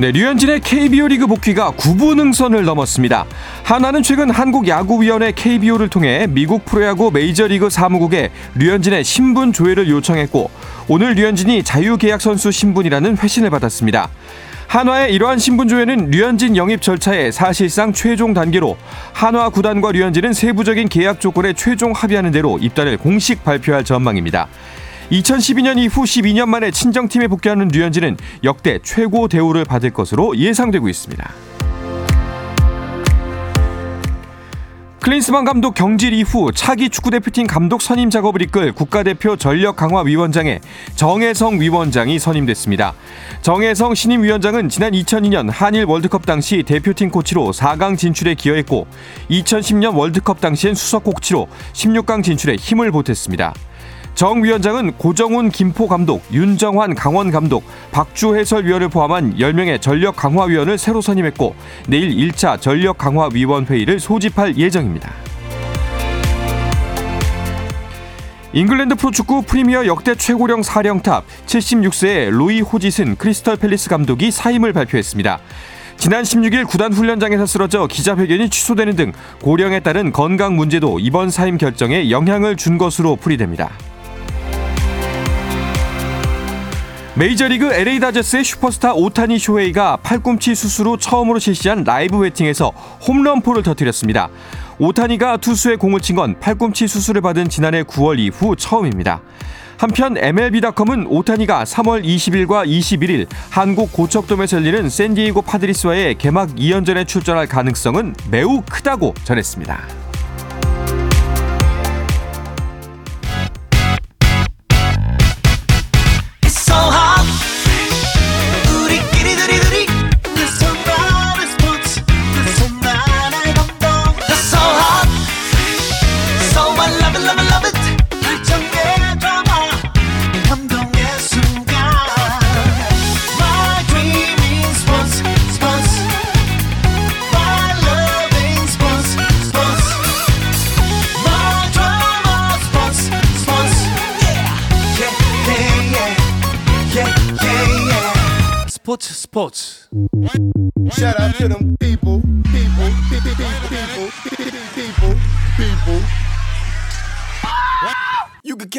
네, 류현진의 KBO 리그 복귀가 9부 능선을 넘었습니다. 하나는 최근 한국야구위원회 KBO를 통해 미국 프로야구 메이저리그 사무국에 류현진의 신분 조회를 요청했고 오늘 류현진이 자유계약 선수 신분이라는 회신을 받았습니다. 한화의 이러한 신분 조회는 류현진 영입 절차의 사실상 최종 단계로 한화 구단과 류현진은 세부적인 계약 조건에 최종 합의하는 대로 입단을 공식 발표할 전망입니다. 2012년 이후 12년 만에 친정팀에 복귀하는 류현진은 역대 최고 대우를 받을 것으로 예상되고 있습니다. 클린스만 감독 경질 이후 차기 축구대표팀 감독 선임 작업을 이끌 국가대표 전력강화위원장에 정혜성 위원장이 선임됐습니다. 정혜성 신임 위원장은 지난 2002년 한일 월드컵 당시 대표팀 코치로 4강 진출에 기여했고 2010년 월드컵 당시엔 수석 코치로 16강 진출에 힘을 보탰습니다. 정 위원장은 고정훈 김포 감독, 윤정환 강원 감독, 박주 해설위원을 포함한 10명의 전력 강화위원을 새로 선임했고 내일 1차 전력 강화 위원 회의를 소집할 예정입니다. 잉글랜드 프로축구 프리미어 역대 최고령 사령탑 76세의 로이 호짓은 크리스털 팰리스 감독이 사임을 발표했습니다. 지난 16일 구단 훈련장에서 쓰러져 기자회견이 취소되는 등 고령에 따른 건강 문제도 이번 사임 결정에 영향을 준 것으로 풀이됩니다. 메이저리그 LA 다저스의 슈퍼스타 오타니 쇼헤이가 팔꿈치 수술 후 처음으로 실시한 라이브 배팅에서 홈런포를 터뜨렸습니다. 오타니가 투수의 공을 친 건 팔꿈치 수술을 받은 지난해 9월 이후 처음입니다. 한편 MLB.com은 오타니가 3월 20일과 21일 한국 고척돔에서 열리는 샌디에이고 파드리스와의 개막 2연전에 출전할 가능성은 매우 크다고 전했습니다.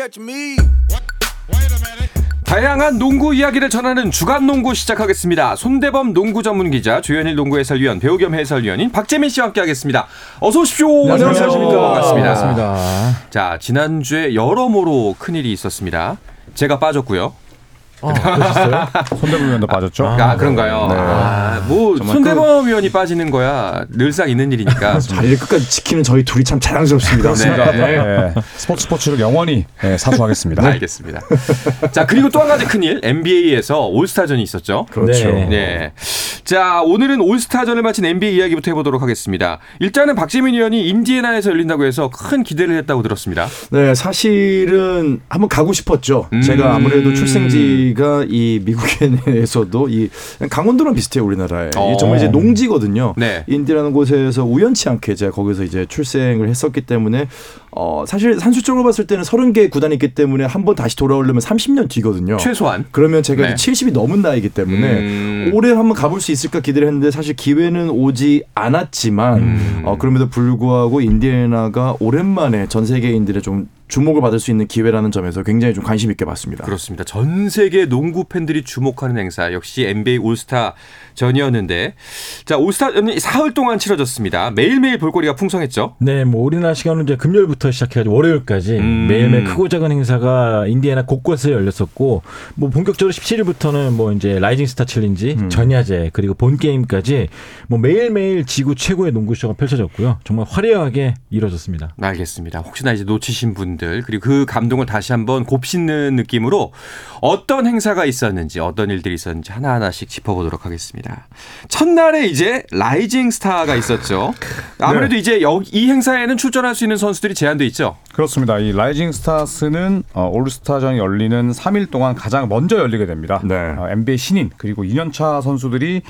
Catch me. 다양한 농구 이야기를 전하는 주간 농구 시작하겠습니다. 손대범 농구 전문 기자, 조현일 농구 해설위원, 배우 겸 해설위원인 박재민 씨와 함께 하겠습니다. 어서 오십시오. 안녕하십니까. 반갑습니다. 반갑습니다. 자, 지난주에 여러모로 큰일이 있었습니다. 제가 빠졌고요. 아, 그러셨어요? 손대부 위원도 빠졌죠? 아, 그런가요? 네. 아, 뭐 손대범 위원이 빠지는 거야 늘상 있는 일이니까. 자리를 끝까지 지키는 저희 둘이 참 자랑스럽습니다. 그렇습니다. 네. 스포츠 스포츠를 영원히 네, 사수하겠습니다. 알겠습니다. 자, 그리고 또 한 가지 큰일. NBA에서 올스타전이 있었죠. 그렇죠. 네. 네. 자, 오늘은 올스타전을 마친 NBA 이야기부터 해보도록 하겠습니다. 일단은 박재민 의원이 인디애나에서 열린다고 해서 큰 기대를 했다고 들었습니다. 네, 사실은 한번 가고 싶었죠. 음. 제가 아무래도 출생지 가 이 미국에 내에서도 이 강원도랑 비슷해요, 우리나라에. 어. 정말 이제 농지거든요. 네. 인디라는 곳에서 우연치 않게 제가 거기서 이제 출생을 했었기 때문에 어, 사실 산술적으로 봤을 때는 30개 구단이 있기 때문에 한 번 다시 돌아오려면 30년 뒤거든요. 최소한. 그러면 제가 네. 이제 70이 넘은 나이기 때문에 음. 올해 한번 가볼 수 있을까 기대를 했는데 사실 기회는 오지 않았지만 음. 어, 그럼에도 불구하고 인디애나가 오랜만에 전 세계인들의 좀 주목을 받을 수 있는 기회라는 점에서 굉장히 좀 관심 있게 봤습니다. 그렇습니다. 전 세계 농구 팬들이 주목하는 행사 역시 NBA 올스타 전이었는데 자 올스타 전이 사흘 동안 치러졌습니다. 매일매일 볼거리가 풍성했죠. 네, 뭐 우리나라 시간으로 이제 금요일부터 시작해가지고 월요일까지 음. 매일매일 크고 작은 행사가 인디애나 곳곳에 열렸었고 뭐 본격적으로 17일부터는 뭐 이제 Rising 스타 challenge, 음. 전야제 그리고 본 게임까지 뭐 매일매일 지구 최고의 농구 쇼가 펼쳐졌고요. 정말 화려하게 이루어졌습니다. 알겠습니다. 혹시나 이제 놓치신 분들 그리고 그 감동을 다시 한번 곱씹는 느낌으로 어떤 행사가 있었는지 어떤 일들이 있었는지 하나하나씩 짚어보도록 하겠습니다. 첫날에 이제 Rising 스타가 있었죠. 아무래도 이제 여기 이 행사에는 출전할 수 있는 선수들이 제한돼 있죠. 그렇습니다. 이 Rising Stars는 어, 올스타전이 열리는 3일 동안 가장 먼저 열리게 됩니다. 네. 어, NBA 신인 그리고 2년차 선수들이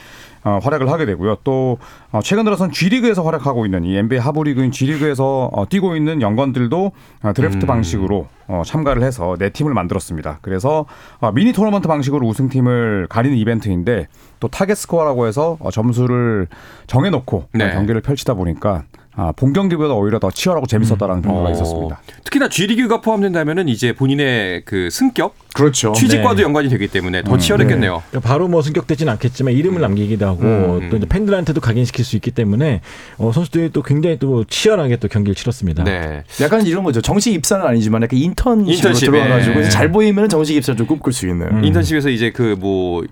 어, 활약을 하게 되고요. 또 어, 최근 들어선 G리그에서 활약하고 있는 이 NBA 하부 리그인 G리그에서 어, 뛰고 있는 young gun들도 어, 드래프트 방식으로 어, 참가를 해서 네 팀을 만들었습니다. 그래서 어, 미니 토너먼트 방식으로 우승팀을 가리는 이벤트인데 또 target score라고 해서 어, 점수를 정해놓고 네. 어, 경기를 펼치다 보니까 아, 본 경기보다 오히려 더 치열하고 재밌었다라는 평가가 어, 있었습니다. 특히나 G리그가 포함된다면은 이제 본인의 그 승격, 그렇죠. 취직과도 네. 연관이 되기 때문에 더 치열했겠네요. 그러니까 바로 뭐 승격되진 않겠지만 이름을 남기기도 하고 음. 또 이제 팬들한테도 각인시킬 수 있기 때문에 어, 선수들이 또 굉장히 또 치열하게 또 경기를 치렀습니다. 네. 약간 이런 거죠. 정식 입사는 아니지만 약간 인턴식으로 인턴십, 들어와가지고 예. 잘 보이면 정식 입사를 좀 꿈꿀 수 있는. 음. 인턴십에서 이제 그뭐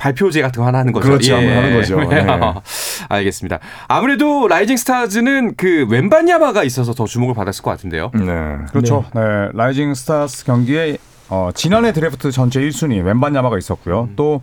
발표제 같은 거 하나 하는 거죠. 예. 그렇죠. 한번 하는 거죠. 네. 알겠습니다. 아무래도 라이징 스타즈는 그 웬반야마가 있어서 더 주목을 받았을 것 같은데요. 네. 그렇죠. 네. Rising Stars 경기에 어, 지난해 드래프트 전체 1순위 웬반야마가 있었고요. 또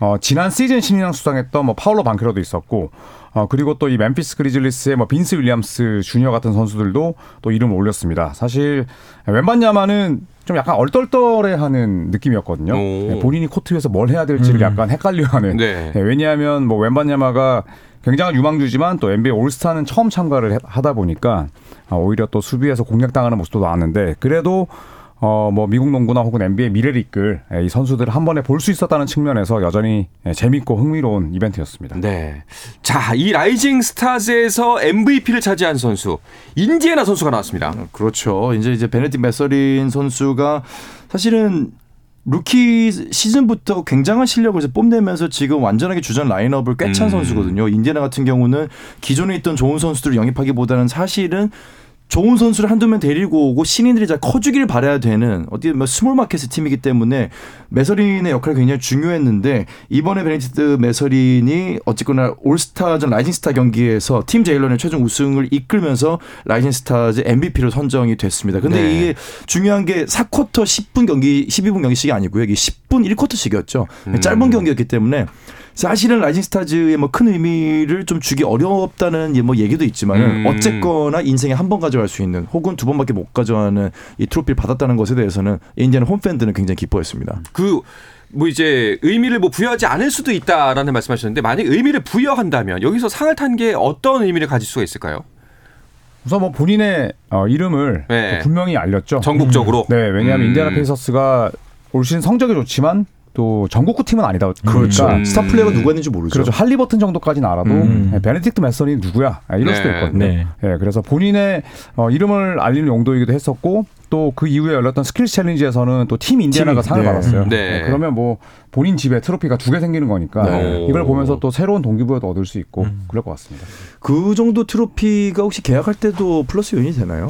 어, 지난 시즌 신인왕 수상했던 뭐 파울로 방크로도 있었고 어, 그리고 또 이 멤피스 그리즐리스의 뭐 빈스 윌리엄스 주니어 같은 선수들도 또 이름을 올렸습니다. 사실 웬반야마는 좀 약간 얼떨떨해하는 느낌이었거든요. 오. 네, 본인이 코트 위에서 뭘 해야 될지를 약간 헷갈려하는. 네. 네, 왜냐하면 뭐 웬반야마가 굉장한 유망주지만 또 NBA 올스타는 처음 참가를 해- 하다 보니까 아, 오히려 또 수비에서 공략당하는 모습도 나왔는데 그래도 어 뭐 미국 농구나 혹은 NBA 미래를 이끌 예, 이 선수들을 한 번에 볼 수 있었다는 측면에서 여전히 예, 재밌고 흥미로운 이벤트였습니다. 네. 자, 이 Rising Stars에서 MVP를 차지한 선수 인디애나 선수가 나왔습니다. 그렇죠. 이제 이제 베네딕트 메서린 선수가 사실은 루키 시즌부터 굉장한 실력을 이제 뽐내면서 지금 완전하게 주전 라인업을 꿰찬 음. 선수거든요. 인디애나 같은 경우는 기존에 있던 좋은 선수들을 영입하기보다는 사실은 좋은 선수를 한두 명 데리고 오고 신인들이 잘 커주기를 바라야 되는 어디 뭐 small market의 팀이기 때문에 메서린의 역할이 굉장히 중요했는데 이번에 베네딕트 메서린이 어쨌거나 올스타전 Rising 스타 경기에서 팀 제일런의 최종 우승을 이끌면서 Rising Stars MVP로 선정이 됐습니다. 근데 네. 이게 중요한 게 4쿼터 10분 경기 12분 경기씩이 아니고요. 이게 10분 1쿼터씩이었죠. 음. 짧은 경기였기 때문에 사실은 Rising Stars의 뭐 큰 의미를 좀 주기 어렵다는 뭐 얘기도 있지만은 음. 어쨌거나 인생에 한 번 가져갈 수 있는 혹은 두 번밖에 못 가져가는 이 트로피를 받았다는 것에 대해서는 인디애나 홈팬들은 굉장히 기뻐했습니다. 그 뭐 이제 의미를 뭐 부여하지 않을 수도 있다라는 말씀하셨는데 만약 의미를 부여한다면 여기서 상을 탄 게 어떤 의미를 가질 수가 있을까요? 우선 뭐 본인의 어, 이름을 네. 또 분명히 알렸죠. 전국적으로. 네, 왜냐하면 음. 인디애나 페이서스가 올 시즌 성적이 좋지만 또 전국구 팀은 아니다. 그렇죠. 그러니까 스타 플레이어가 누가 있는지 모르죠. 그렇죠. 할리버튼 정도까지는 알아도 음. 네, 베네딕트 메서린이 누구야? 아, 이럴 네. 수도 있거든요. 네. 예, 그래서 본인의 어, 이름을 알리는 용도이기도 했었고 또 그 이후에 열렸던 Skills Challenge에서는 또 팀 인디애나가 상을 네. 받았어요. 네. 네, 그러면 뭐 본인 집에 트로피가 두 개 생기는 거니까 네. 이걸 보면서 또 새로운 동기부여도 얻을 수 있고 그럴 것 같습니다. 그 정도 트로피가 혹시 계약할 때도 플러스 요인이 되나요?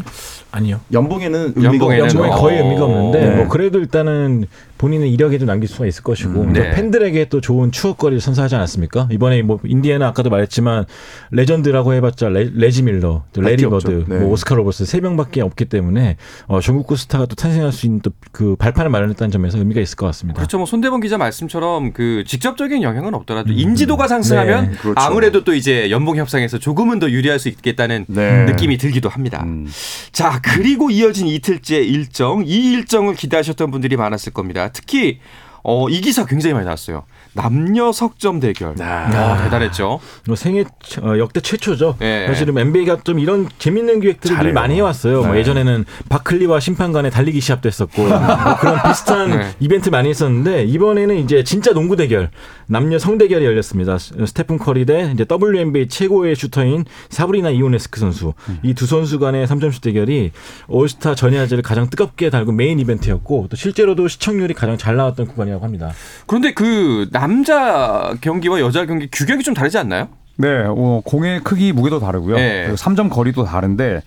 아니요. 연봉에는 의미가 연봉에는 없죠. 연봉에 거의 어. 의미가 없는데 네. 뭐 그래도 일단은 본인의 이력에도 남길 수가 있을 것이고 음, 또 네. 팬들에게 또 좋은 추억거리를 선사하지 않았습니까? 이번에 뭐 인디애나 아까도 말했지만 레전드라고 해봤자 레지 밀러, 또 래리 버드, 네. 뭐 오스카 로버트슨 세 명밖에 없기 때문에 어, 전국구 스타가 또 탄생할 수 있는 또 그 발판을 마련했다는 점에서 의미가 있을 것 같습니다. 그렇죠. 뭐 손대범 기자 말씀처럼 그 직접적인 영향은 없더라도 인지도가 상승하면 네, 그렇죠. 아무래도 또 이제 연봉 협상에서 조금은 더 유리할 수 있겠다는 네. 느낌이 들기도 합니다. 음. 자, 그리고 이어진 이틀째 일정, 이 일정을 기대하셨던 분들이 많았을 겁니다. 특히 어, 이 기사 굉장히 많이 나왔어요. 남녀 석점 대결. 아, 대단했죠. 뭐 생애 처- 어, 역대 최초죠. 예. 사실은 NBA가 좀 이런 재밌는 기획들을 늘 잘해요. 많이 해왔어요. 뭐 네. 예전에는 바클리와 심판 간의 달리기 시합도 했었고 뭐 그런 비슷한 네. 이벤트 많이 했었는데 이번에는 이제 진짜 농구 대결 남녀 성대결이 열렸습니다. 스- 스테픈 커리 대 이제 WNBA 최고의 슈터인 사브리나 이오네스크 선수 이두 선수 간의 3점슛 대결이 올스타 전야제를 가장 뜨겁게 달고 메인 이벤트였고 또 실제로도 시청률이 가장 잘 나왔던 구간이라고 합니다. 그런데 그남 자 경기와 여자 경기 규격이 좀 다르지 않나요? 네, 어, 공의 크기 무게도 다르고요. 네. 그리고 3점 거리도 다른데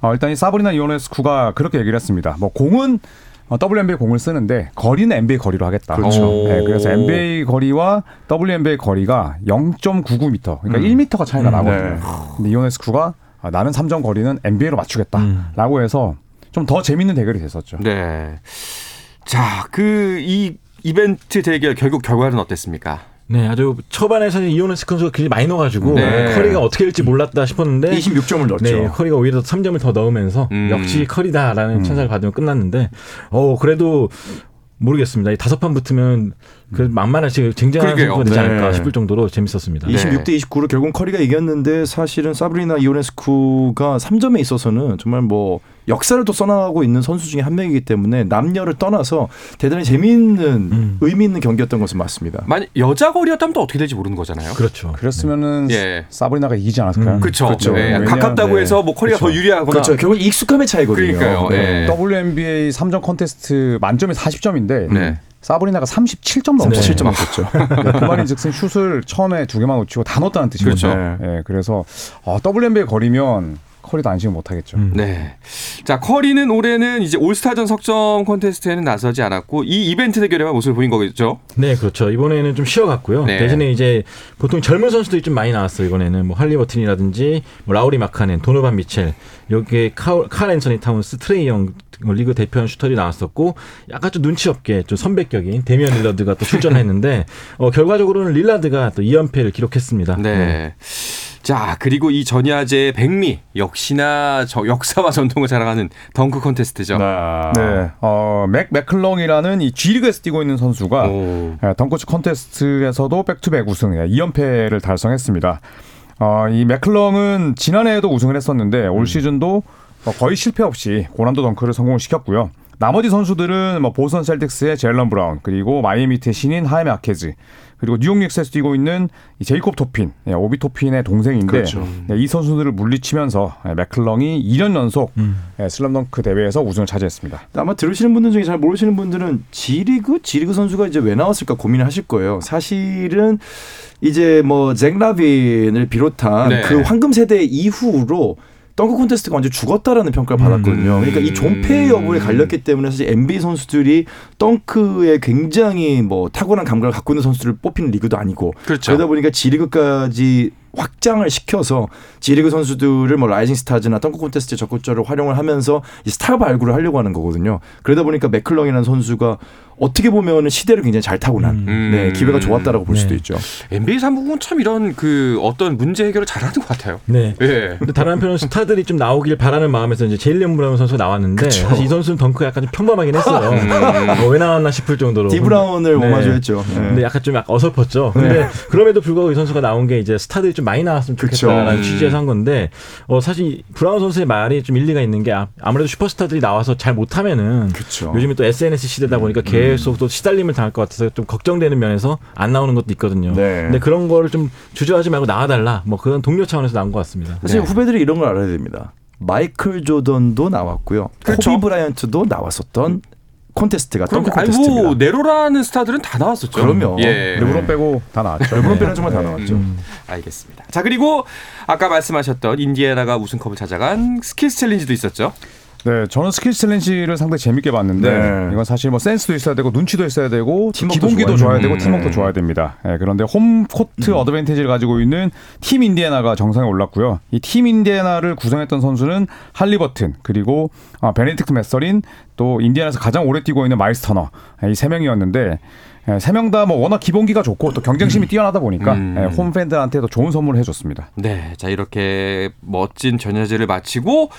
어, 일단 이 사브리나 이오네스쿠가 그렇게 얘기를 했습니다. 뭐 공은 어, WNBA 공을 쓰는데 거리는 NBA 거리로 하겠다. 그렇죠. 네, 그래서 NBA 거리와 WNBA 거리가 0.99m, 그러니까 음. 1m가 차이가 음, 나거든요. 네. 근데 이오네스쿠가 아, 나는 3점 거리는 NBA로 맞추겠다라고 해서 좀 더 재밌는 대결이 됐었죠. 네. 자, 그 이 이벤트 대결 결국 결과는 어땠습니까? 네, 아주 초반에서 이오네스 선수가 굉장히 많이 넣어가지고 네. 커리가 어떻게 될지 몰랐다 싶었는데 26점을 넣었죠. 네, 커리가 오히려 3점을 더 넣으면서 음. 역시 커리다라는 찬사를 받으면 끝났는데, 어 그래도 모르겠습니다. 이 다섯 판 붙으면 그 쟁쟁한 그러게요. 승부가 되지 않을까 네. 싶을 정도로 재밌었습니다. 26대 29로 결국 커리가 이겼는데 사실은 사브리나 이오네스쿠가 3점에 있어서는 정말 뭐 역사를 또 써나가고 있는 선수 중에 한 명이기 때문에 남녀를 떠나서 대단히 재미있는 음. 의미 있는 경기였던 것은 맞습니다. 만약 여자 거리였다면 또 어떻게 될지 모르는 거잖아요. 그렇죠. 그랬으면은 예. 사브리나가 이기지 않았을까요? 음. 그렇죠. 그렇죠. 네, 왜냐면- 가깝다고 네. 해서 뭐 커리가 더 그렇죠. 유리하거나 그렇죠. 결국 익숙함의 차이거든요. 그러니까요. 네. 예. WNBA 3점 컨테스트 만점이 40점인데 네. 사브리나가 37점 넘었어요. 37점 맞췄죠. 그 말인즉슨 슛을 처음에 두 개만 놓치고 다 넣었다는 뜻이거든요. 그렇죠. 예, 그래서 어, WNBA 거리면 커리도 안심을 못 하겠죠. 음. 네. 자, 커리는 올해는 이제 올스타전 석점 콘테스트에는 나서지 않았고 이 이벤트 대결에만 모습을 보인 거겠죠. 네, 그렇죠. 이번에는 좀 쉬어갔고요. 네. 대신에 이제 보통 젊은 선수들이 좀 많이 나왔어요. 이번에는 뭐 할리버튼이라든지 뭐 라우리 마카넨, 도노반 미첼, 여기에 카, 칼 앤서니 타운스, 트레이 영 리그 대표한 슈터들이 나왔었고 약간 좀 눈치 없게 좀 선배격인 데미안 릴라드가 또 출전했는데 어, 결과적으로는 릴라드가 또 2연패를 기록했습니다. 네. 자, 그리고 이 전야제의 백미 역시나 저 역사와 전통을 자랑하는 덩크 콘테스트죠. 네, 어, 맥 맥클렁이라는 이 G리그에서 뛰고 있는 선수가 오. 예, 덩크슛 콘테스트에서도 back-to-back 우승, 예, 2연패를 달성했습니다. 어, 이 맥클렁은 지난해에도 우승을 했었는데 올 시즌도 어, 거의 실패 없이 고난도 덩크를 성공을 시켰고요. 나머지 선수들은 뭐 보스턴 셀틱스의 제일런 브라운 그리고 마이애미 히트의 신인 하이메 하케즈 그리고 뉴욕 닉스에서 뛰고 있는 이 제이콥 토핀, 예, 오비 토핀의 동생인데 그렇죠. 예, 이 선수들을 물리치면서 예, 맥클렁이 2년 연속 예, 슬럼덩크 대회에서 우승을 차지했습니다. 아마 들으시는 분들 중에 잘 모르시는 분들은 G리그 G리그 선수가 이제 왜 나왔을까 고민을 하실 거예요. 사실은 이제 뭐 잭 라빈을 비롯한 네. 그 황금 세대 이후로 덩크 콘테스트가 완전 죽었다라는 평가를 받았거든요. 그러니까 이 존폐 여부에 갈렸기 때문에 사실 NBA 선수들이 덩크에 굉장히 뭐 탁월한 감각을 갖고 있는 선수들을 뽑히는 리그도 아니고 그렇죠. 그러다 보니까 G리그까지 확장을 시켜서 G리그 선수들을 뭐 Rising Stars나 덩크 콘테스트 적극적으로 활용을 하면서 이 스타 발굴을 하려고 하는 거거든요. 그러다 보니까 맥클렁이라는 선수가 어떻게 보면 시대를 굉장히 잘 타고난 음. 네, 기회가 좋았다라고 볼 네. 수도 있죠. NBA 사무국은 참 이런 그 어떤 문제 해결을 잘하는 것 같아요. 네. 예. 근데 다른 한편으로는 스타들이 좀 나오길 바라는 마음에서 이제 제일런 브라운 선수가 나왔는데 그쵸. 사실 이 선수는 덩크가 약간 좀 평범하긴 했어요. 뭐 왜 나왔나 싶을 정도로. 디 브라운을 네. 오마주했죠. 네. 근데 약간 좀 약간 어설펐죠. 근데 그럼에도 불구하고 이 선수가 나온 게 이제 스타들이 좀 많이 나왔으면. 좋겠다라는 음. 취지에서 한 건데 어 사실 브라운 선수의 말이 좀 일리가 있는 게 아- 아무래도 슈퍼스타들이 나와서 잘 못하면은 그쵸. 요즘에 또 SNS 시대다 보니까 음. 계속 또 시달림을 당할 것 같아서 좀 걱정되는 면에서 안 나오는 것도 있거든요. 네. 근데 그런 거를 좀 주저하지 말고 나와달라. 뭐 그런 동료 차원에서 나온 것 같습니다. 사실 네. 후배들이 이런 걸 알아야 됩니다. 마이클 조던도 나왔고요. 그렇죠. 코비 브라이언트도 나왔었던 덩크 아니 콘테스트입니다. 뭐 내로라하는 스타들은 다 나왔었죠. 그럼요. 예. 르브론 빼고 다 나왔죠. 르브론 빼고는 정말 다 네. 나왔죠. 음. 알겠습니다. 자 그리고 아까 말씀하셨던 인디애나가 우승컵을 찾아간 Skills Challenge도 있었죠. 네, 저는 Skills Challenge를 상당히 재밌게 봤는데 네. 이건 사실 뭐 센스도 있어야 되고 눈치도 있어야 되고 팀워크도 기본기도 좋아야 되고 음. 팀워크도 네. 좋아야 됩니다. 예, 그런데 home court advantage를 가지고 있는 팀 인디애나가 정상에 올랐고요. 이 팀 인디애나를 구성했던 선수는 할리버튼 그리고 아, 베네딕트 메서린 또 인디애나에서 가장 오래 뛰고 있는 마일스 터너 예, 이 세 명이었는데 세 명 다 뭐 워낙 기본기가 좋고 또 경쟁심이 뛰어나다 보니까 음. 예, 홈 팬들한테도 좋은 선물을 해줬습니다. 네, 자 이렇게 멋진 전야제를 마치고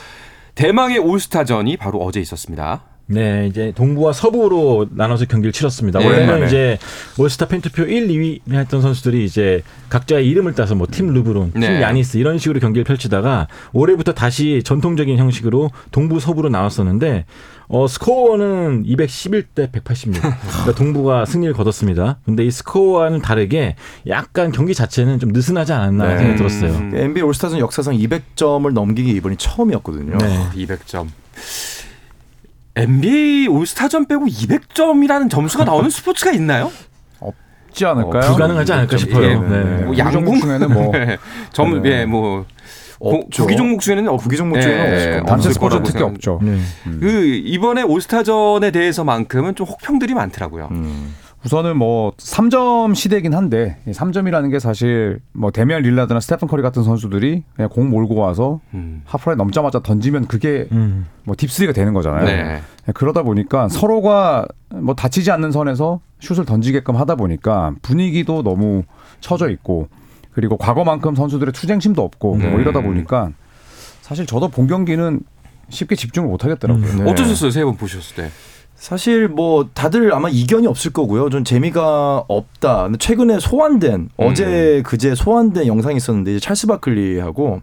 대망의 올스타전이 바로 어제 있었습니다. 네, 이제 동부와 서부로 나눠서 경기를 치렀습니다. 네. 원래는 네. 이제 올스타 팬투표 1, 2위 했던 선수들이 이제 각자의 이름을 따서 뭐 팀 르브론, 팀 네. 야니스 이런 식으로 경기를 펼치다가 올해부터 다시 전통적인 형식으로 동부 서부로 나왔었는데 어 스코어는 211대 186. 그러니까 동부가 승리를 거뒀습니다. 근데 이 스코어와는 다르게 약간 경기 자체는 좀 느슨하지 않았나 네. 생각이 들었어요. 음. NBA 올스타전 역사상 200점을 넘기기 이번이 처음이었거든요. 네. 200점. NBA 올스타전 빼고 200점이라는 점수가 나오는 스포츠가 있나요? 없지 않을까요? 어, 불가능하지 않을까 싶어요. 예. 네. 뭐 양궁 중에는 뭐 점, 네. 예, 뭐 없죠. 구기 종목 중에는 없, 구기 종목 중에는 없을 겁니다. 단체 없을 스포츠 특히 없죠. 네. 그 이번에 올스타전에 대해서만큼은 좀 혹평들이 많더라고요. 음. 우선은 뭐 3점 시대긴 한데 3점이라는 게 사실 뭐 데미안 릴라드나 스테픈 커리 같은 선수들이 그냥 공 몰고 와서 음. 하프라인 넘자마자 던지면 그게 음. 뭐 딥스리가 되는 거잖아요. 네. 그러다 보니까 서로가 뭐 다치지 않는 선에서 슛을 던지게끔 하다 보니까 분위기도 너무 처져 있고 그리고 과거만큼 선수들의 투쟁심도 없고 네. 뭐 이러다 보니까 사실 저도 본 경기는 쉽게 집중을 못 하겠더라고요. 네. 어떠셨어요? 세 번 보셨을 때. 사실 뭐 다들 아마 이견이 없을 거고요. 좀 재미가 없다. 근데 최근에 소환된 어제 그제 소환된 영상이 있었는데 이제 찰스 바클리하고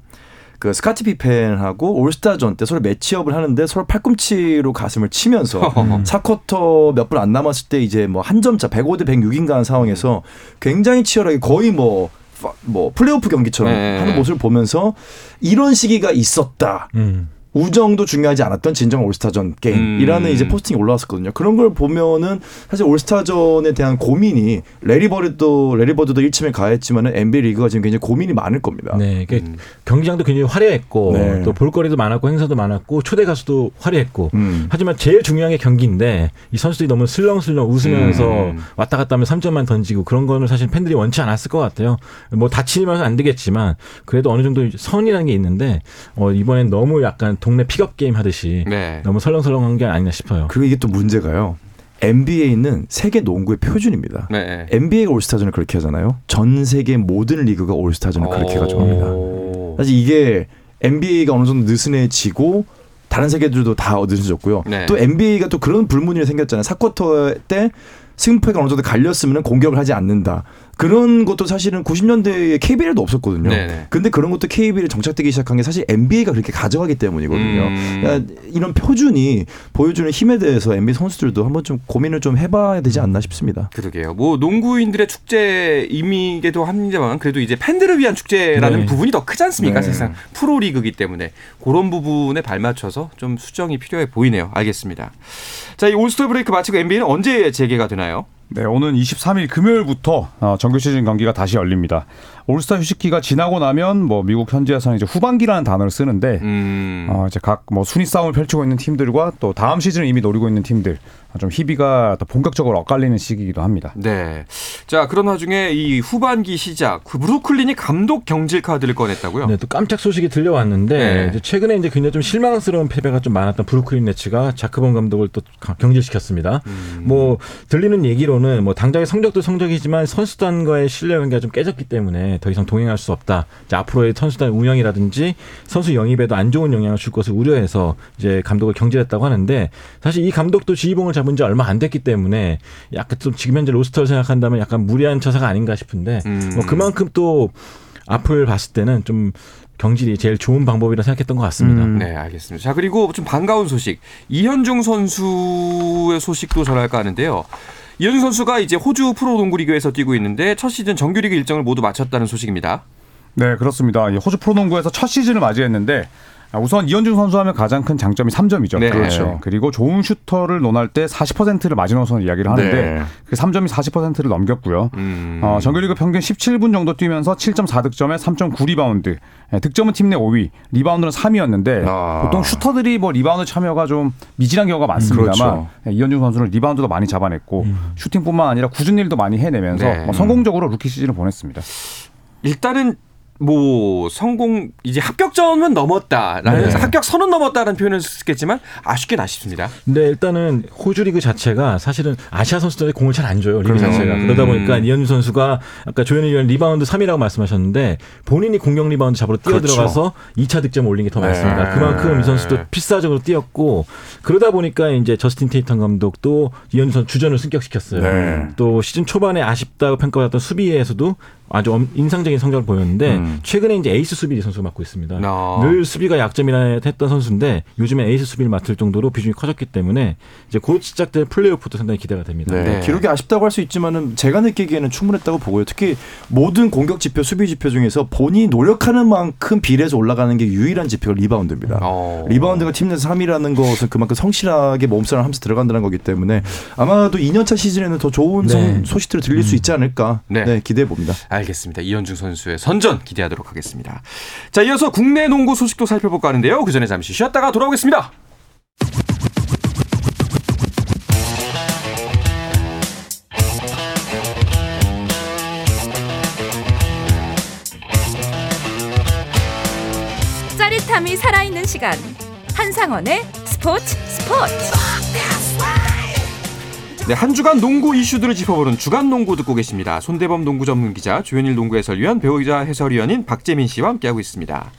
그 스카티 피펜하고 올스타전 때 서로 매치업을 하는데 서로 팔꿈치로 가슴을 치면서 음. 4쿼터 몇 분 안 남았을 때 이제 뭐 한 점차 105대 106인가 하는 상황에서 굉장히 치열하게 거의 뭐, 파- 뭐 플레이오프 경기처럼 네. 하는 모습을 보면서 이런 시기가 있었다. 음. 우정도 중요하지 않았던 진정 올스타전 게임이라는 음. 이제 포스팅이 올라왔었거든요. 그런 걸 보면은 사실 올스타전에 대한 고민이 래리 버드도 래리 버드도 일침을 가했지만은 NBA 리그가 지금 굉장히 고민이 많을 겁니다. 네, 음. 경기장도 굉장히 화려했고 네. 또 볼거리도 많았고 행사도 많았고 초대 가수도 화려했고 음. 하지만 제일 중요한 게 경기인데 이 선수들이 너무 슬렁슬렁 웃으면서 음. 왔다 갔다 하며 3점만 던지고 그런 거는 사실 팬들이 원치 않았을 것 같아요. 뭐 다치면 안 되겠지만 그래도 어느 정도 선이라는 게 있는데 어, 이번엔 너무 약간 동네 pickup game 하듯이 네. 너무 설렁설렁한 게 아니나 싶어요. 그리고 이게 또 문제가요. NBA는 세계 농구의 표준입니다. 네. NBA가 올스타전을 그렇게 하잖아요. 전 세계 모든 리그가 올스타전을 그렇게 가져갑니다. 오. 사실 이게 NBA가 어느 정도 느슨해지고 다른 세계들도 다 느슨해졌고요. 네. 또 NBA가 또 그런 불문율이 생겼잖아요. 4쿼터 때 승패가 어느 정도 갈렸으면 공격을 하지 않는다. 그런 것도 사실은 90년대에 KBL도 없었거든요. 네네. 근데 그런 것도 KBL에 정착되기 시작한 게 사실 NBA가 그렇게 가져가기 때문이거든요. 음. 그러니까 이런 표준이 보여주는 힘에 대해서 NBA 선수들도 한번 좀 고민을 좀 해봐야 되지 않나 싶습니다. 그러게요. 뭐 농구인들의 축제이기도 합니다만 그래도 이제 팬들을 위한 축제라는 네. 부분이 더 크지 않습니까? 네. 사실상 프로리그이기 때문에 그런 부분에 발맞춰서 좀 수정이 필요해 보이네요. 알겠습니다. 자, 이 올스터 브레이크 마치고 NBA는 언제 재개가 되나요? 네, 오는 23일 금요일부터 어, 정규 시즌 경기가 다시 열립니다. 올스타 휴식기가 지나고 나면 뭐 미국 현지에서는 이제 후반기라는 단어를 쓰는데 음. 어, 이제 각 뭐 순위 싸움을 펼치고 있는 팀들과 또 다음 시즌을 이미 노리고 있는 팀들 어, 좀 희비가 더 본격적으로 엇갈리는 시기이기도 합니다. 네. 자, 그런 와중에 이 후반기 시작 그 브루클린이 감독 경질 카드를 꺼냈다고요? 네, 또 깜짝 소식이 들려왔는데 네. 이제 최근에 이제 굉장히 좀 실망스러운 패배가 좀 많았던 브루클린 네츠가 자크본 감독을 또 가- 경질시켰습니다. 음. 뭐 들리는 얘기로는 뭐 당장의 성적도 성적이지만 선수단과의 신뢰 관계가 좀 깨졌기 때문에 더 이상 동행할 수 없다. 이제 앞으로의 선수단 운영이라든지 선수 영입에도 안 좋은 영향을 줄 것을 우려해서 이제 감독을 경질했다고 하는데 사실 이 감독도 지휘봉을 잡은 지 얼마 안 됐기 때문에 약간 좀 지금 현재 로스터를 생각한다면 약간 무리한 처사가 아닌가 싶은데 음. 뭐 그만큼 또 앞을 봤을 때는 좀 경질이 제일 좋은 방법이라 생각했던 것 같습니다. 음. 네, 알겠습니다. 자, 그리고 좀 반가운 소식. 이현중 선수의 소식도 전할까 하는데요. 이현중 선수가 이제 호주 프로농구 리그에서 뛰고 있는데 첫 시즌 정규리그 일정을 모두 마쳤다는 소식입니다. 네, 그렇습니다. 이 호주 프로농구에서 첫 시즌을 맞이했는데 아, 우선 이현중 선수 하면 가장 큰 장점이 3점이죠. 네. 그렇죠. 그리고 좋은 슈터를 논할 때 40%를 마지노선 이야기를 하는데 네. 그 3점이 40%를 넘겼고요. 음. 어, 정규리그 평균 17분 정도 뛰면서 7.4득점에 3.9 리바운드. 예, 득점은 팀 내 5위, 리바운드는 3위였는데 아. 보통 슈터들이 뭐 리바운드 참여가 좀 미진한 경우가 많습니다만 그렇죠. 예, 이현중 선수는 리바운드도 많이 잡아냈고 슈팅뿐만 아니라 궂은일도 많이 해내면서 네. 뭐 성공적으로 루키 시즌을 보냈습니다. 일단은 뭐 성공 이제 합격점은 넘었다라는 네. 합격 선은 넘었다는 표현을 쓰겠지만 아쉽긴 아쉽습니다. 근데 일단은 호주 리그 자체가 사실은 아시아 선수들의 공을 잘 안 줘요. 리그 그럼요. 자체가. 음. 그러다 보니까 이현중 선수가 아까 조현일 위원 리바운드 3위라고 말씀하셨는데 본인이 공격 리바운드 잡으러 뛰어 그렇죠. 들어가서 2차 득점 올린 게 더 네. 많습니다. 그만큼 이 선수도 필사적으로 뛰었고 그러다 보니까 이제 저스틴 테이텀 감독도 이현중 선수 주전을 승격시켰어요. 네. 또 시즌 초반에 아쉽다고 평가받았던 수비에서도 아주 엄- 인상적인 성적을 보였는데 음. 최근에 이제 에이스 수비 선수가 맡고 있습니다. 아. 늘 수비가 약점이라 했던 선수인데 요즘에 에이스 수비를 맡을 정도로 비중이 커졌기 때문에 이제 곧 시작될 플레이오프도 상당히 기대가 됩니다. 네. 네. 기록이 아쉽다고 할 수 있지만은 제가 느끼기에는 충분했다고 보고요. 특히 모든 공격 지표, 수비 지표 중에서 본인이 노력하는 만큼 비례해서 올라가는 게 유일한 지표가 리바운드입니다. 어. 리바운드가 팀 내에서 3위라는 것은 그만큼 성실하게 몸싸움을 하면서 들어간다는 거기 때문에 아마도 2년차 시즌에는 더 좋은 네. 성- 소식들을 들릴 수 있지 않을까 네. 네. 기대해 봅니다. 알겠습니다. 이현중 선수의 선전 기대하도록 하겠습니다. 자, 이어서 국내 농구 소식도 살펴볼까 하는데요. 그 전에 잠시 쉬었다가 돌아오겠습니다. 짜릿함이 살아있는 시간. 한상원의 스포츠 스포츠. 네, 한 주간 농구 이슈들을 짚어보는 주간 농구 듣고 계십니다. 손대범 농구 전문 기자, 조현일 농구 해설위원, 배우이자 해설위원인 박재민 씨와 함께하고 있습니다.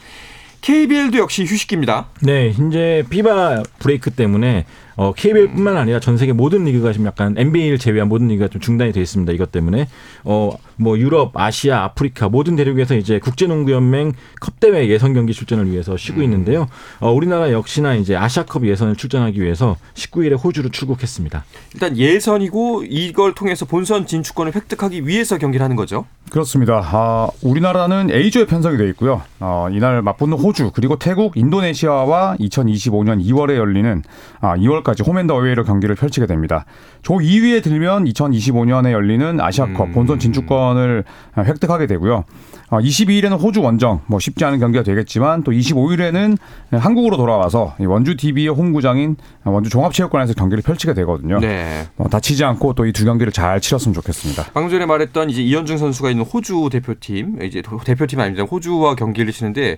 KBL도 역시 휴식기입니다. 네, 현재 FIBA break 때문에 어, KBL뿐만 아니라 전 세계 모든 리그가 지금 약간 NBA를 제외한 모든 리그가 좀 중단이 되어 있습니다. 이것 때문에 어, 뭐 유럽, 아시아, 아프리카 모든 대륙에서 이제 국제농구연맹 컵 대회 예선 경기 출전을 위해서 쉬고 있는데요. 어, 우리나라 역시나 이제 아시아컵 예선을 출전하기 위해서 19일에 호주로 출국했습니다. 일단 예선이고 이걸 통해서 본선 진출권을 획득하기 위해서 경기를 하는 거죠. 그렇습니다. 아, 우리나라는 A조에 편성이 되어 있고요. 어, 이날 맞붙는 호주 그리고 태국, 인도네시아와 2025년 2월에 열리는 아, 2월까지 홈앤더 어웨이로 경기를 펼치게 됩니다. 조 2위에 들면 2025년에 열리는 아시아컵 음. 본선 진출권을 아, 획득하게 되고요. 어, 22일에는 호주 원정 뭐 쉽지 않은 경기가 되겠지만 또 25일에는 한국으로 돌아와서 이 원주 TV의 홈구장인 원주 종합체육관에서 경기를 펼치게 되거든요. 네. 뭐 다치지 않고 또 이 두 경기를 잘 치렀으면 좋겠습니다. 방금 전에 말했던 이제 이현중 선수가 있는 호주 대표팀, 이제 도- 대표팀 아닙니다. 호주와 경기를 치는데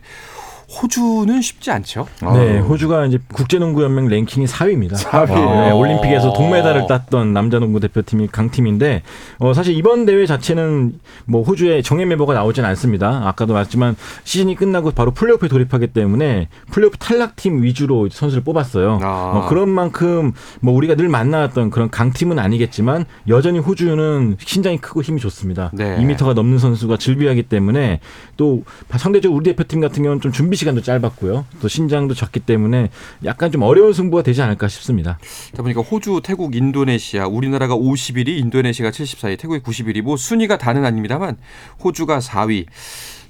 호주는 쉽지 않죠. 네, 호주가 이제 국제농구연맹 랭킹이 4위입니다. 4위. 네, 어. 올림픽에서 동메달을 땄던 남자농구 대표팀이 강팀인데 어, 사실 이번 대회 자체는 뭐 호주의 정예 멤버가 나오진 않습니다. 아까도 말했지만 시즌이 끝나고 바로 플레이오프에 돌입하기 때문에 플레이오프 탈락팀 위주로 선수를 뽑았어요. 아. 어, 그런 만큼 뭐 우리가 늘 만나왔던 그런 강팀은 아니겠지만 여전히 호주는 신장이 크고 힘이 좋습니다. 네. 2m가 넘는 선수가 즐비하기 때문에 또 상대적으로 우리 대표팀 같은 경우는 좀 준비 시간도 짧았고요. 또 신장도 적기 때문에 약간 좀 어려운 승부가 되지 않을까 싶습니다. 다 보니까 호주, 태국, 인도네시아, 우리나라가 51위, 인도네시아가 74위, 태국이 91위. 뭐 순위가 다는 아닙니다만 호주가 4위.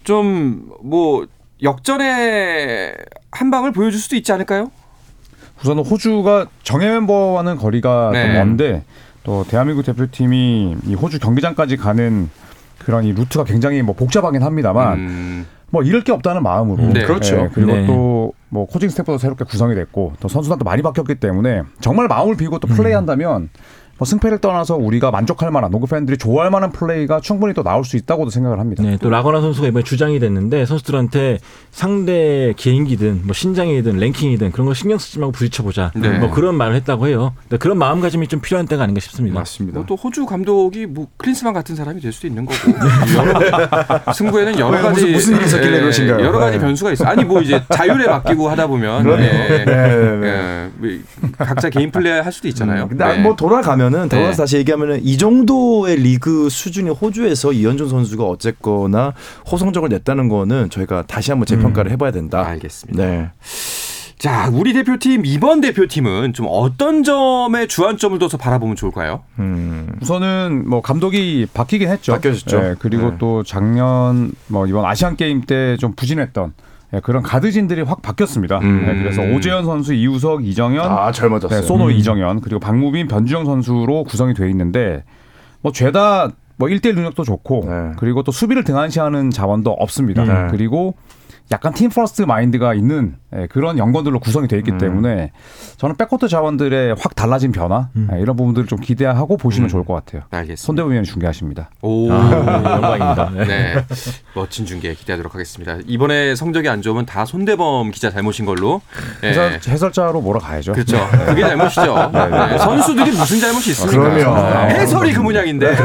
좀 뭐 역전의 한 방을 보여줄 수도 있지 않을까요? 우선 호주가 정예 멤버와는 거리가 네. 좀 먼데 또 대한민국 대표팀이 이 호주 경기장까지 가는 그런 이 루트가 굉장히 뭐 복잡하긴 합니다만 음, 뭐 잃을 게 없다는 마음으로 네. 그렇죠. 그리고 네. 또뭐 코칭 스태프도 새롭게 구성이 됐고 또 선수단도 많이 바뀌었기 때문에 정말 마음을 비우고 또 플레이한다면 뭐 승패를 떠나서 우리가 만족할 만한 농구 팬들이 좋아할 만한 플레이가 충분히 또 나올 수 있다고도 생각을 합니다. 네, 또 라거나 선수가 이번에 주장이 됐는데 선수들한테 상대 개인기든 뭐 신장이든 랭킹이든 그런 거 신경 쓰지 말고 부딪혀 보자. 네. 뭐 그런 말을 했다고 해요. 근데 그런 마음가짐이 좀 필요한 때가 아닌가 싶습니다. 맞습니다. 뭐 또 호주 감독이 뭐 클린스만 같은 사람이 될 수도 있는 거고 여러- 승부에는 여러 왜, 가지 무슨- 무슨 일이 있었길래 예, 그러신가요? 여러 가지 네. 변수가 있어. 아니 뭐 이제 자율에 맡기고 하다 보면 예, 네, 네. 예, 뭐 각자 개인 플레이 할 수도 있잖아요. 근데 네. 뭐 돌아가면 은 돌아서 네. 다시 얘기하면은 이 정도의 리그 수준이 호주에서 이현준 선수가 어쨌거나 호성적을 냈다는 거는 저희가 다시 한번 재평가를 해봐야 된다. 알겠습니다. 네. 자, 우리 대표팀 이번 대표팀은 좀 어떤 점에 주안점을 둬서 바라보면 좋을까요? 음. 우선은 뭐 감독이 바뀌긴 했죠. 바뀌었죠. 예, 그리고 네. 또 작년 뭐 이번 아시안 게임 때 좀 부진했던 예, 그런 가드진들이 확 바뀌었습니다. 음. 예, 그래서 오재현 선수, 이우석, 이정현, 아 젊어졌어요. 네, 소노 이정현 그리고 박무빈, 변준형 선수로 구성이 돼 있는데 뭐 죄다 뭐 1대1 능력도 좋고 네. 그리고 또 수비를 등한시하는 자원도 없습니다. 네. 그리고 약간 team first mind가 있는 예, 그런 영건들로 구성이 돼 있기 음. 때문에 저는 백코트 자원들의 확 달라진 변화 예, 이런 부분들을 좀 기대하고 보시면 음. 좋을 것 같아요. 알겠습니다. 손대범 위원이 중계하십니다. 오, 아, 네, 영광입니다. 네. 네. 멋진 중계 기대하도록 하겠습니다. 이번에 성적이 안 좋으면 다 손대범 기자 잘못인 걸로. 네. 해설, 해설자로 몰아가야죠. 그렇죠. 그게 잘못이죠. 네. 선수들이 무슨 잘못이 있습니까? 그럼요. 네. 해설이 그 모양인데.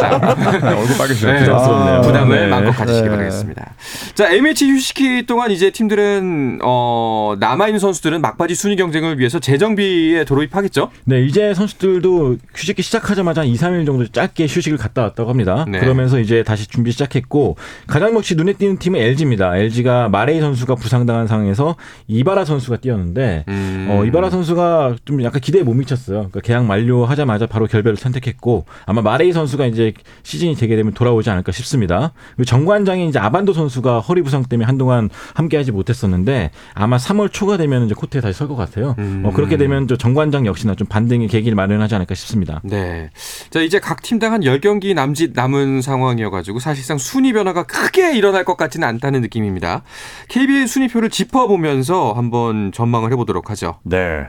자, 얼굴. 네. 부담스럽네요. 부담을 네. 마음껏 가지시기 네. 바라겠습니다. 자, MH 휴식기 동안 이제 팀들은 어, 남아 있는 선수들은 막바지 순위 경쟁을 위해서 재정비에 돌입하겠죠. 네, 이제 선수들도 휴식기 시작하자마자 한 2, 3일 정도 짧게 휴식을 갔다 왔다고 합니다. 네. 그러면서 이제 다시 준비 시작했고 가장 역시 눈에 띄는 팀은 LG입니다. LG가 마레이 선수가 부상당한 상황에서 이바라 선수가 뛰었는데 음. 어, 이바라 선수가 좀 약간 기대에 못 미쳤어요. 그러니까 계약 만료하자마자 바로 결별을 선택했고 아마 마레이 선수가 이제 시즌이 되게 되면 돌아오지 않을까 싶습니다. 정관장이 이제 아반도 선수가 허리 부상 때문에 한동안 함께하지 못했었는데 아마 3월 초가 되면 이제 코트에 다시 설 것 같아요. 음. 어, 그렇게 되면 저 정관장 역시나 좀 반등의 계기를 마련하지 않을까 싶습니다. 네. 자, 이제 각 팀당 한 10경기 남짓 남은 상황이어가지고 사실상 순위 변화가 크게 일어날 것 같지는 않다는 느낌입니다. KBL 순위표를 짚어보면서 한번 전망을 해보도록 하죠. 네.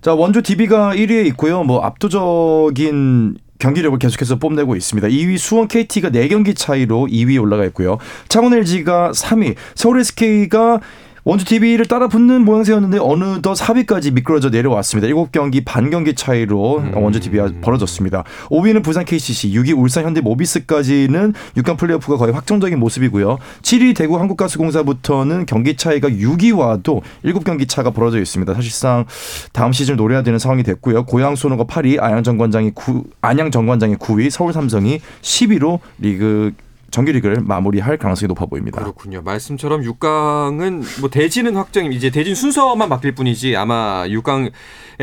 자, 원주 DB가 1위에 있고요. 뭐 압도적인 경기력을 계속해서 뽐내고 있습니다. 2위 수원 KT가 4경기 차이로 2위에 올라가 있고요. 창원 LG가 3위, 서울 SK가 원주 TV를 따라 붙는 모양새였는데 어느덧 4위까지 미끄러져 내려왔습니다. 7경기 반 경기 차이로 원주 TV가 벌어졌습니다. 5위는 부산 KCC, 6위 울산 현대 모비스까지는 6강 플레이오프가 거의 확정적인 모습이고요. 7위 대구 한국가스공사부터는 경기 차이가 6위와도 7경기 차가 벌어져 있습니다. 사실상 다음 시즌을 노려야 되는 상황이 됐고요. 고양 소노가 8위, 안양 정관장이 9, 안양 정관장이 9위, 서울 삼성이 10위로 리그 정규리그를 마무리할 가능성이 높아 보입니다. 그렇군요. 말씀처럼 6강은 뭐 대진은 확정 이제 대진 순서만 바뀔 뿐이지 아마 6강에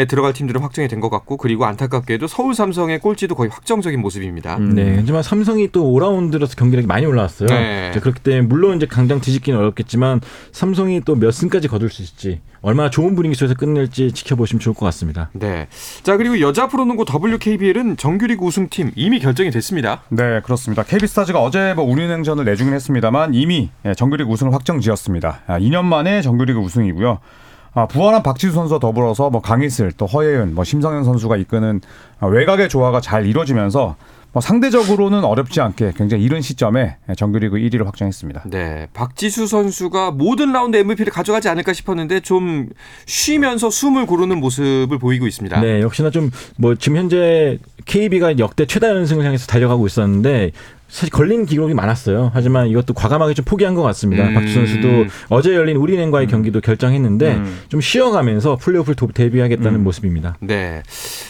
들어갈 팀들은 확정이 된 것 같고 그리고 안타깝게도 서울 삼성의 꼴찌도 거의 확정적인 모습입니다. 네, 하지만 삼성이 또 5라운드라서 경기력이 많이 올라왔어요. 네. 그렇기 때문에 물론 이제 강장 뒤집기는 어렵겠지만 삼성이 또 몇 승까지 거둘 수 있을지 얼마나 좋은 분위기 속에서 끝낼지 지켜보시면 좋을 것 같습니다. 네. 자 그리고 여자 프로농구 WKBL은 정규리그 우승팀 이미 결정이 됐습니다. 네, 그렇습니다. KB스타즈가 어제 뭐 우리은행전을 내주긴 했습니다만 이미 예, 정규리그 우승을 확정지었습니다. 아, 2년 만에 정규리그 우승이고요. 아, 부활한 박지수 선수와 더불어서 뭐 강희슬, 또 허예은, 뭐 심성현 선수가 이끄는 아, 외곽의 조화가 잘 이루어지면서 뭐 상대적으로는 어렵지 않게 굉장히 이른 시점에 예, 정규리그 1위를 확정했습니다. 네. 박지수 선수가 모든 라운드 MVP를 가져가지 않을까 싶었는데 좀 쉬면서 숨을 고르는 모습을 보이고 있습니다. 네, 역시나 좀 뭐 지금 현재 KB가 역대 최다 연승을 향해서 달려가고 있었는데 사실 걸린 기록이 많았어요. 하지만 이것도 과감하게 좀 포기한 것 같습니다. 음. 박지수 선수도 어제 열린 우리은행과의 경기도 결정했는데 좀 쉬어가면서 플레이오프를 도- 데뷔하겠다는 모습입니다. 네.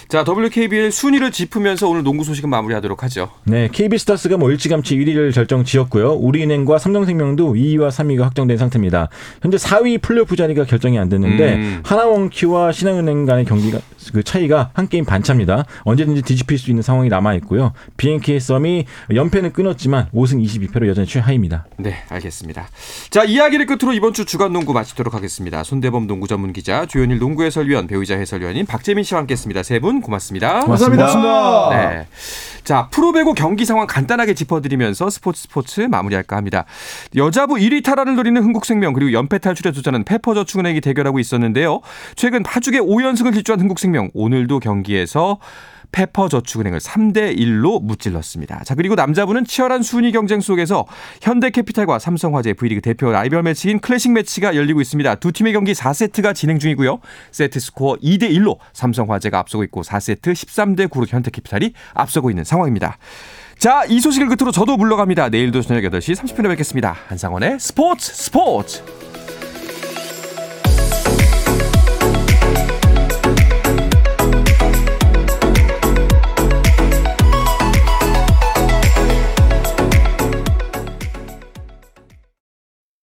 자, WKBL 순위를 짚으면서 오늘 농구 소식은 마무리하도록 하죠. 네, KB 스타스가 뭐 일찌감치 1위를 결정 지었고요. 우리은행과 삼성생명도 2위와 3위가 확정된 상태입니다. 현재 4위 플레이오프 자리가 결정이 안 됐는데 음. 하나원큐와 신한은행 간의 경기가 그 차이가 한 게임 반 차입니다. 언제든지 뒤집힐 수 있는 상황이 남아 있고요. BNK 썸이 연패는 끊었지만 5승 22패로 여전히 최하위입니다. 네, 알겠습니다. 자, 이야기를 끝으로 이번 주 주간 농구 마치도록 하겠습니다. 손대범 농구 전문 기자, 조현일 농구 해설위원, 배우이자 해설위원인 박재민 씨와 함께했습니다. 세 분 고맙습니다. 감사합니다. 네. 자, 프로배구 경기 상황 간단하게 짚어드리면서 스포츠 스포츠 마무리할까 합니다. 여자부 1위 탈환을 노리는 흥국생명 그리고 연패 탈출에 도전하는 페퍼저축은행이 대결하고 있었는데요. 최근 파죽의 5연승을 질주한 흥국생명 오늘도 경기에서 페퍼저축은행을 3대 1로 무찔렀습니다. 자 그리고 남자부는 치열한 순위 경쟁 속에서 현대캐피탈과 삼성화재 V리그 대표 라이벌 매치인 클래식 매치가 열리고 있습니다. 두 팀의 경기 4세트가 진행 중이고요. 세트 스코어 2대 1로 삼성화재가 앞서고 있고 4세트 13대 9로 현대캐피탈이 앞서고 있는 상황입니다. 자, 이 소식을 끝으로 저도 물러갑니다. 내일도 저녁 8시 30분에 뵙겠습니다. 한상원의 스포츠 스포츠!